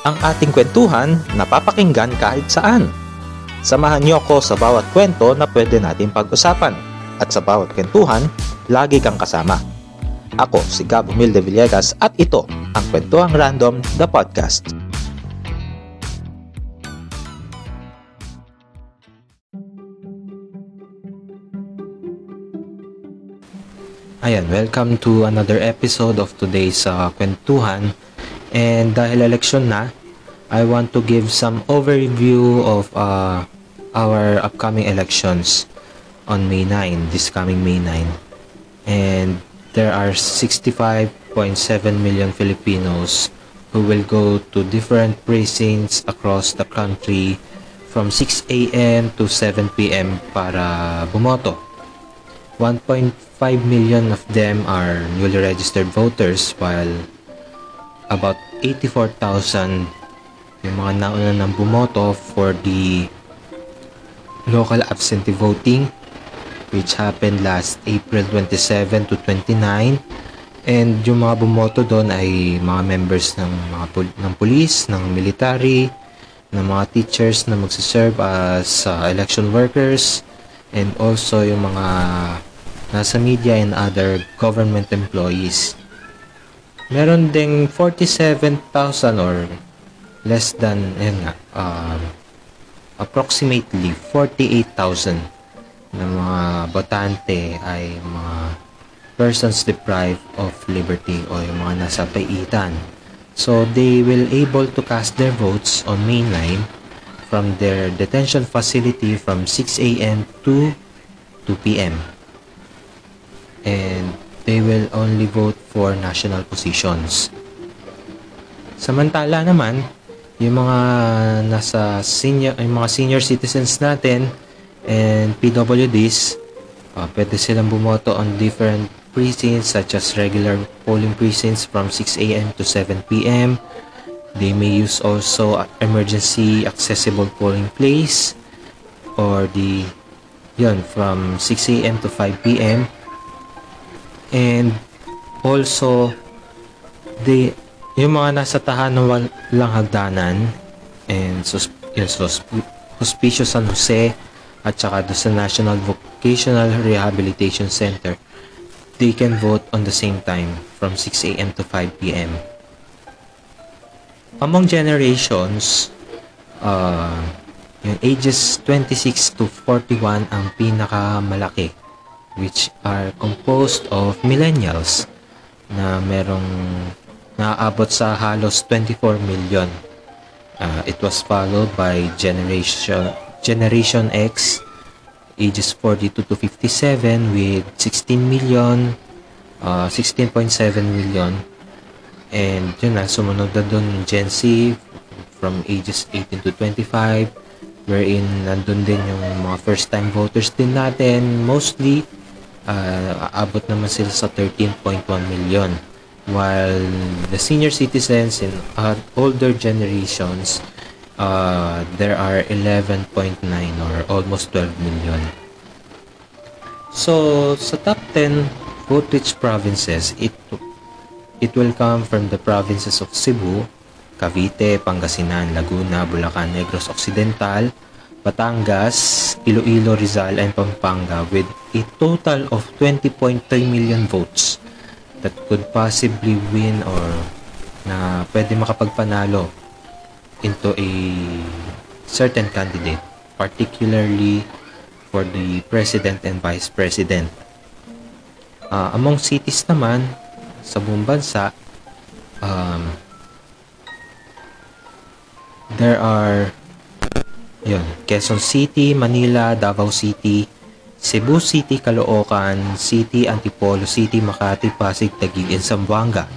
ang ating kwentuhan na papakinggan kahit saan. Samahan niyo ako sa bawat kwento na pwede natin pag-usapan at sa bawat kwentuhan, lagi kang kasama. Ako si Gab Humilde Villegas at ito ang Kwentuhang Random, the podcast. Ayan, welcome to another episode of today's uh, Kwentuhan. And dahil election na, I want to give some overview of uh, our upcoming elections on May 9, this coming May 9. And there are 65.7 million Filipinos who will go to different precincts across the country from 6 a.m. to 7 p.m. para bumoto. 1.5 million of them are newly registered voters while about 84,000 yung mga nauna nang bumoto for the local absentee voting which happened last April 27 to 29 and yung mga bumoto doon ay mga members ng mga pol- ng police, ng military, ng mga teachers na magsiserve as uh, election workers and also yung mga nasa media and other government employees. Meron ding 47,000 or less than, ayun nga, um, approximately 48,000 na mga botante ay mga persons deprived of liberty o yung mga nasa paitan. So, they will able to cast their votes on 9 from their detention facility from 6 a.m. to 2 p.m and they will only vote for national positions. Samantala naman, yung mga nasa senior, yung mga senior citizens natin and PWDs, uh, pwede silang bumoto on different precincts such as regular polling precincts from 6 a.m. to 7 p.m. They may use also emergency accessible polling place or the yun from 6 a.m. to 5 p.m and also the yung mga nasa tahanan lang hagdanan and sus, yun, sus, Hospicio San Jose at saka do sa National Vocational Rehabilitation Center they can vote on the same time from 6 a.m. to 5 p.m. Among generations, uh, yung ages 26 to 41 ang pinakamalaki which are composed of millennials na merong naaabot sa halos 24 million. Uh, it was followed by generation Generation X ages 42 to 57 with 16 million uh, 16.7 million and yun na sumunod na dun Gen Z from ages 18 to 25 wherein nandun din yung mga first time voters din natin mostly uh, aabot naman sila sa 13.1 million. While the senior citizens in uh, older generations uh, there are 11.9 or almost 12 million. So sa top 10 vote rich provinces it it will come from the provinces of Cebu Cavite, Pangasinan, Laguna, Bulacan, Negros Occidental, Batangas, Iloilo, Rizal, and Pampanga with a total of 20.3 million votes that could possibly win or na pwede makapagpanalo into a certain candidate, particularly for the president and vice president. Uh, among cities naman sa buong bansa, um, there are yun, Quezon City, Manila, Davao City, Cebu City, Caloocan City, Antipolo City, Makati, Pasig, Taguig, and Zamboanga.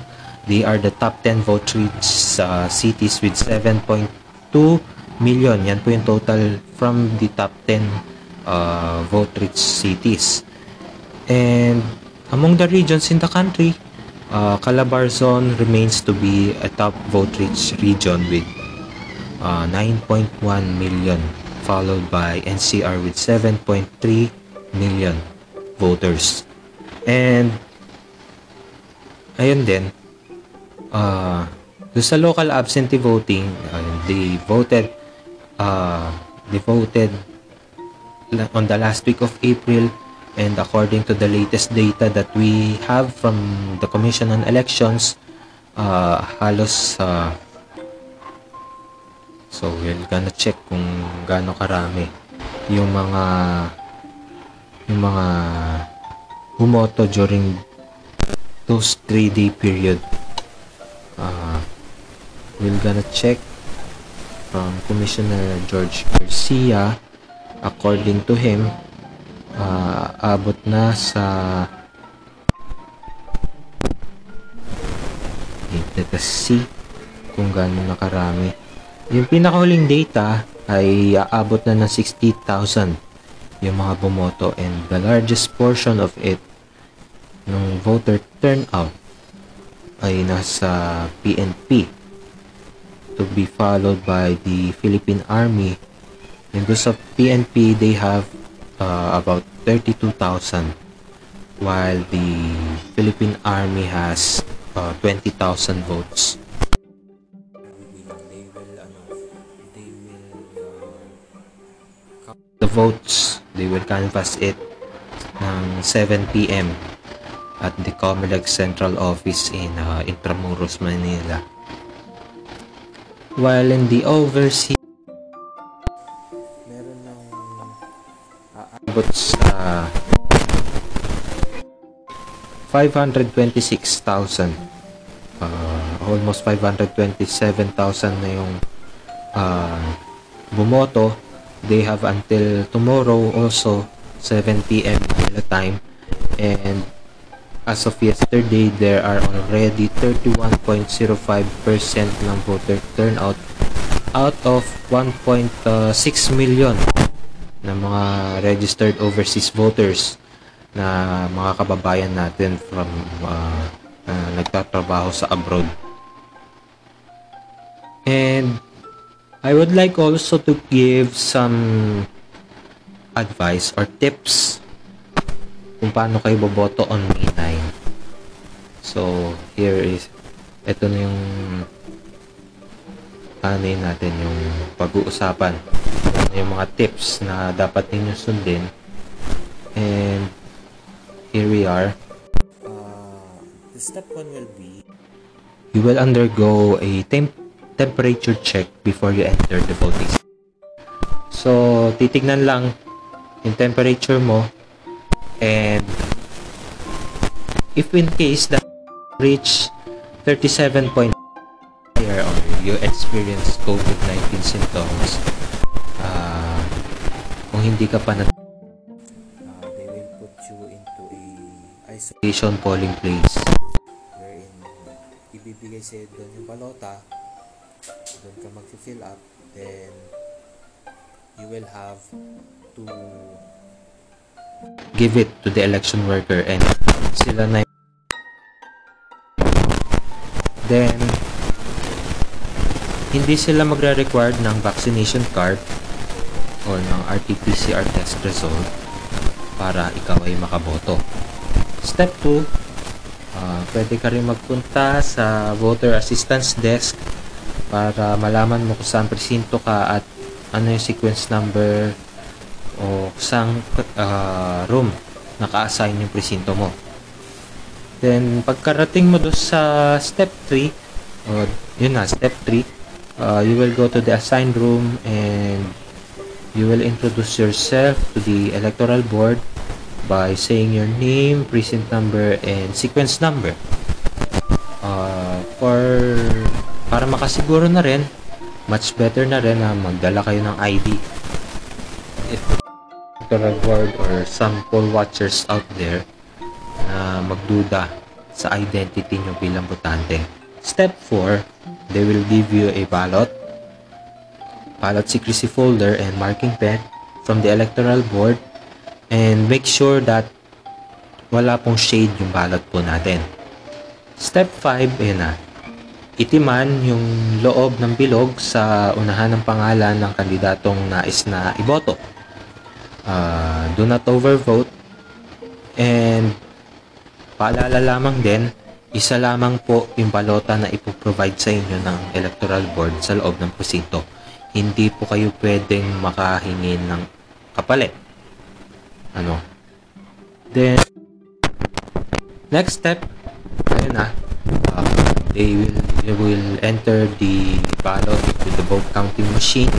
They are the top 10 vote rich uh, cities with 7.2 million. Yan po yung total from the top 10 uh, vote rich cities. And among the regions in the country, uh, Calabarzon remains to be a top vote rich region with uh, 9.1 million followed by NCR with 7.3 million voters. And ayun din uh, Do sa local absentee voting, uh, they voted uh, they voted on the last week of April and according to the latest data that we have from the Commission on Elections uh, halos uh, so we're gonna check kung gaano karami yung mga yung mga bumoto during those 3 day period. Uh, we're gonna check from Commissioner George Garcia. According to him uh, abot na sa let us see kung gaano nakarami yung pinakahuling data ay aabot na ng 60,000 yung mga bumoto and the largest portion of it ng voter turnout ay nasa PNP to be followed by the Philippine Army and those of PNP they have uh, about 32,000 while the Philippine Army has uh, 20,000 votes. Votes, they will canvass it ng 7 p.m. at the Comelec Central Office in uh, Intramuros, Manila. While in the overseas aabot sa 526,000 uh, almost 527,000 na yung uh, bumoto they have until tomorrow also 7 p.m. Manila time and as of yesterday there are already 31.05% ng voter turnout out of 1.6 million na mga registered overseas voters na mga kababayan natin from uh, uh, nagtatrabaho sa abroad. And I would like also to give some advice or tips kung paano kayo boboto on May 9. So, here is ito na yung ano natin yung pag-uusapan yung mga tips na dapat ninyo sundin. And here we are. Uh, the step one will be you will undergo a temp temperature check before you enter the voting. So, titignan lang yung temperature mo and if in case that reach 37 point or you experience COVID-19 symptoms, hindi ka pa na uh, they into isolation polling place wherein ibibigay sa doon yung balota doon ka mag-fill up then you will have to give it to the election worker and sila na then hindi sila magre-required ng vaccination card or ng RT-PCR test result para ikaw ay makaboto. Step 2, uh, ah, pwede ka rin magpunta sa voter assistance desk para malaman mo kung saan presinto ka at ano yung sequence number o saan uh, room naka-assign yung presinto mo. Then, pagkarating mo doon sa step 3, o yun na, step 3, uh, you will go to the assigned room and You will introduce yourself to the electoral board by saying your name, precinct number, and sequence number. Makasiguro na rin, much better na rin na magdala kayo ng ID. If electoral board or some poll watchers out there na magduda sa identity nyo bilang botante. Step 4, they will give you a ballot ballot secrecy folder and marking pen from the electoral board and make sure that wala pong shade yung ballot po natin. Step 5, ayun na. Itiman yung loob ng bilog sa unahan ng pangalan ng kandidatong nais na iboto. Uh, do not overvote and paalala lamang din isa lamang po yung balota na ipoprovide sa inyo ng electoral board sa loob ng presinto. Hindi po kayo pwedeng makahingi ng kapalit. Ano? Then, next step, ayun na, uh, they will, they will enter the ballot with the vote counting machine.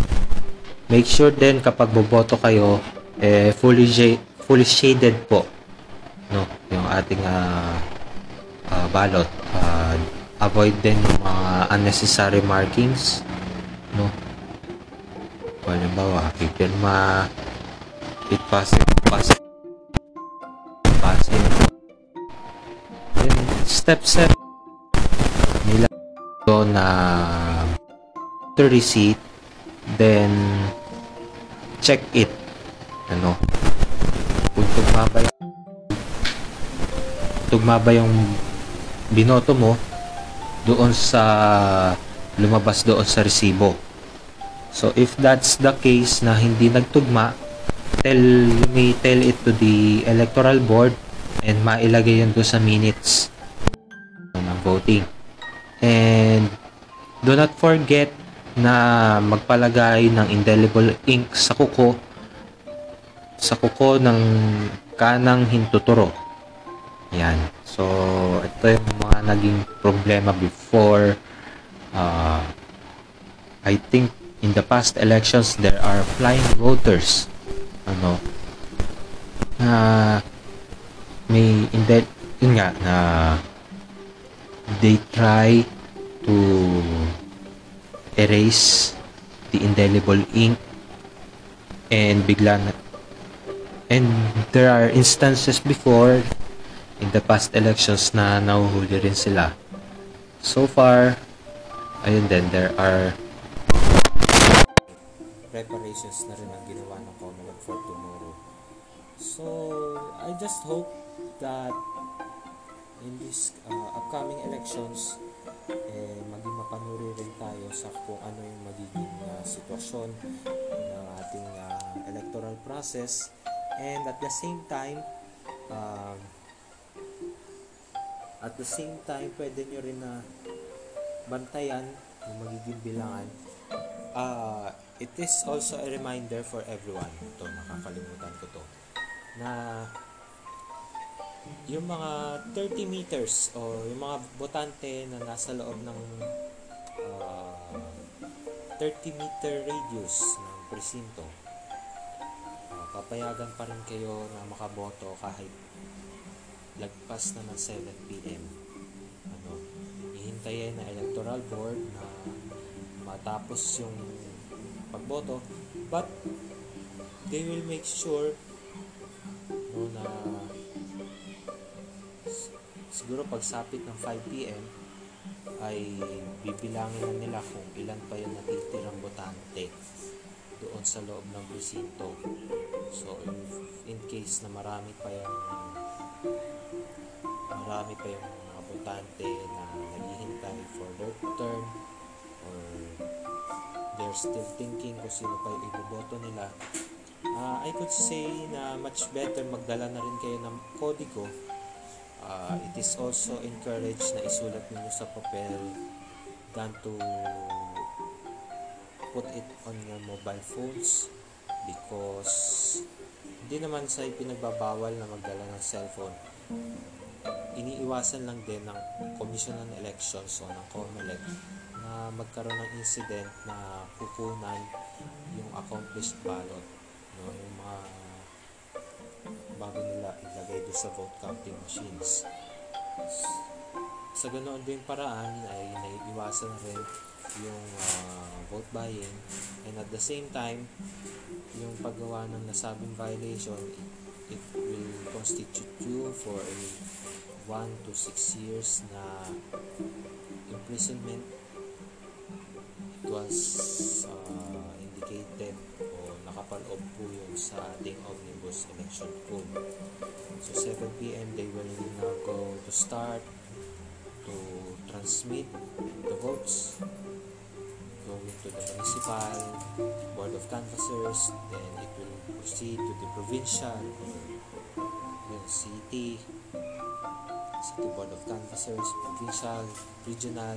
Make sure din kapag boboto kayo, eh, fully, fully shaded po no yung ating uh, uh, ballot. Uh, avoid din yung mga unnecessary markings no. Halimbawa pipirma it pass pass passing then step 7 nila do na to receipt then check it. Ano? Kung tugma ba yung tugma ba yung binoto mo doon sa lumabas doon sa resibo. So if that's the case na hindi nagtugma tell you may tell it to the electoral board and mailagay yun doon sa minutes ng voting and do not forget na magpalagay ng indelible ink sa kuko sa kuko ng kanang hintuturo. Yan. So, ito yung mga naging problema before uh, I think in the past elections there are flying voters ano na may inde yun nga na they try to erase the indelible ink and bigla na. And there are instances before in the past elections na nahuhuli rin sila. So far ayun din there are preparations na rin ang ginawa ng Comelec for tomorrow. So I just hope that in these uh, upcoming elections eh, maging mapanuri rin tayo sa kung ano yung magiging uh, sitwasyon ng ating uh, electoral process. And at the same time um, at the same time pwede nyo rin na bantayan yung magiging bilangan. Uh, it is also a reminder for everyone. Ito nakakalimutan ko to. Na yung mga 30 meters o yung mga botante na nasa loob ng uh, 30 meter radius ng presinto uh, papayagan pa rin kayo na makaboto kahit lagpas na ng 7 p.m. Ano, ihintayin na electoral board na matapos yung pagboto but they will make sure no, na siguro pagsapit ng 5 p.m. ay bibilangin na nila kung ilan pa yung natitirang botante doon sa loob ng presinto. So, in, in case na marami pa yung marami pa yung mga botante na naghihintay for their turn or they're still thinking kung sino pa yung iboboto nila uh, I could say na much better magdala na rin kayo ng kodigo uh, it is also encouraged na isulat ninyo sa papel than to put it on your mobile phones because hindi naman sa pinagbabawal na magdala ng cellphone. Iniiwasan lang din ng Commission on Elections o ng COMELEC na magkaroon ng incident na kukunan yung accomplished ballot no? Yung mga bago nila ilagay doon sa vote counting machines. Sa ganoon din paraan ay naiiwasan rin yung uh, vote buying and at the same time yung paggawa ng nasabing violation it, will constitute you for a 1 to 6 years na imprisonment. It was uh, indicated o nakapaloob po yun sa ating omnibus election code so 7 p.m. they will now go to start to transmit the votes going to the municipal board of canvassers then it will proceed to the provincial or the city City Board of Canvassers, provincial, regional,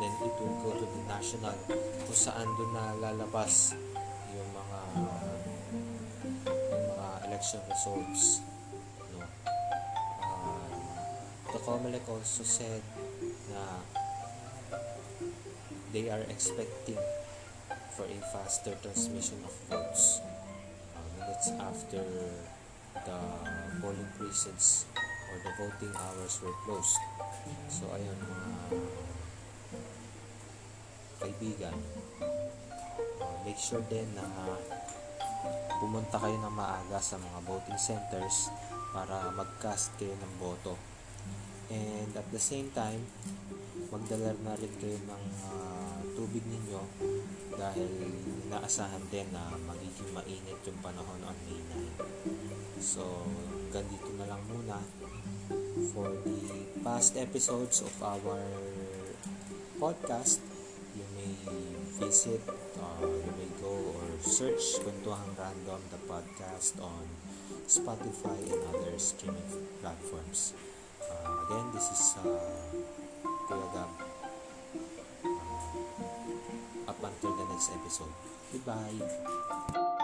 then it will go to the national kung saan doon na lalabas yung mga election results no um, the COMELEC also said na they are expecting for a faster transmission of votes uh, minutes after the polling precincts or the voting hours were closed. So ayun mga kaibigan, uh, make sure din na pumunta kayo ng maaga sa mga voting centers para mag-cast kayo ng boto. And at the same time, magdala na rin kayo ng uh, tubig ninyo dahil naasahan din na magiging mainit yung panahon on May 9. So, ganito na lang muna for the past episodes of our podcast. You may visit, uh, you may go or search Kwentuhang Random, the podcast on Spotify and other streaming platforms. Uh, again, this is uh, Kuya Gab. Uh, up until the next episode. Goodbye.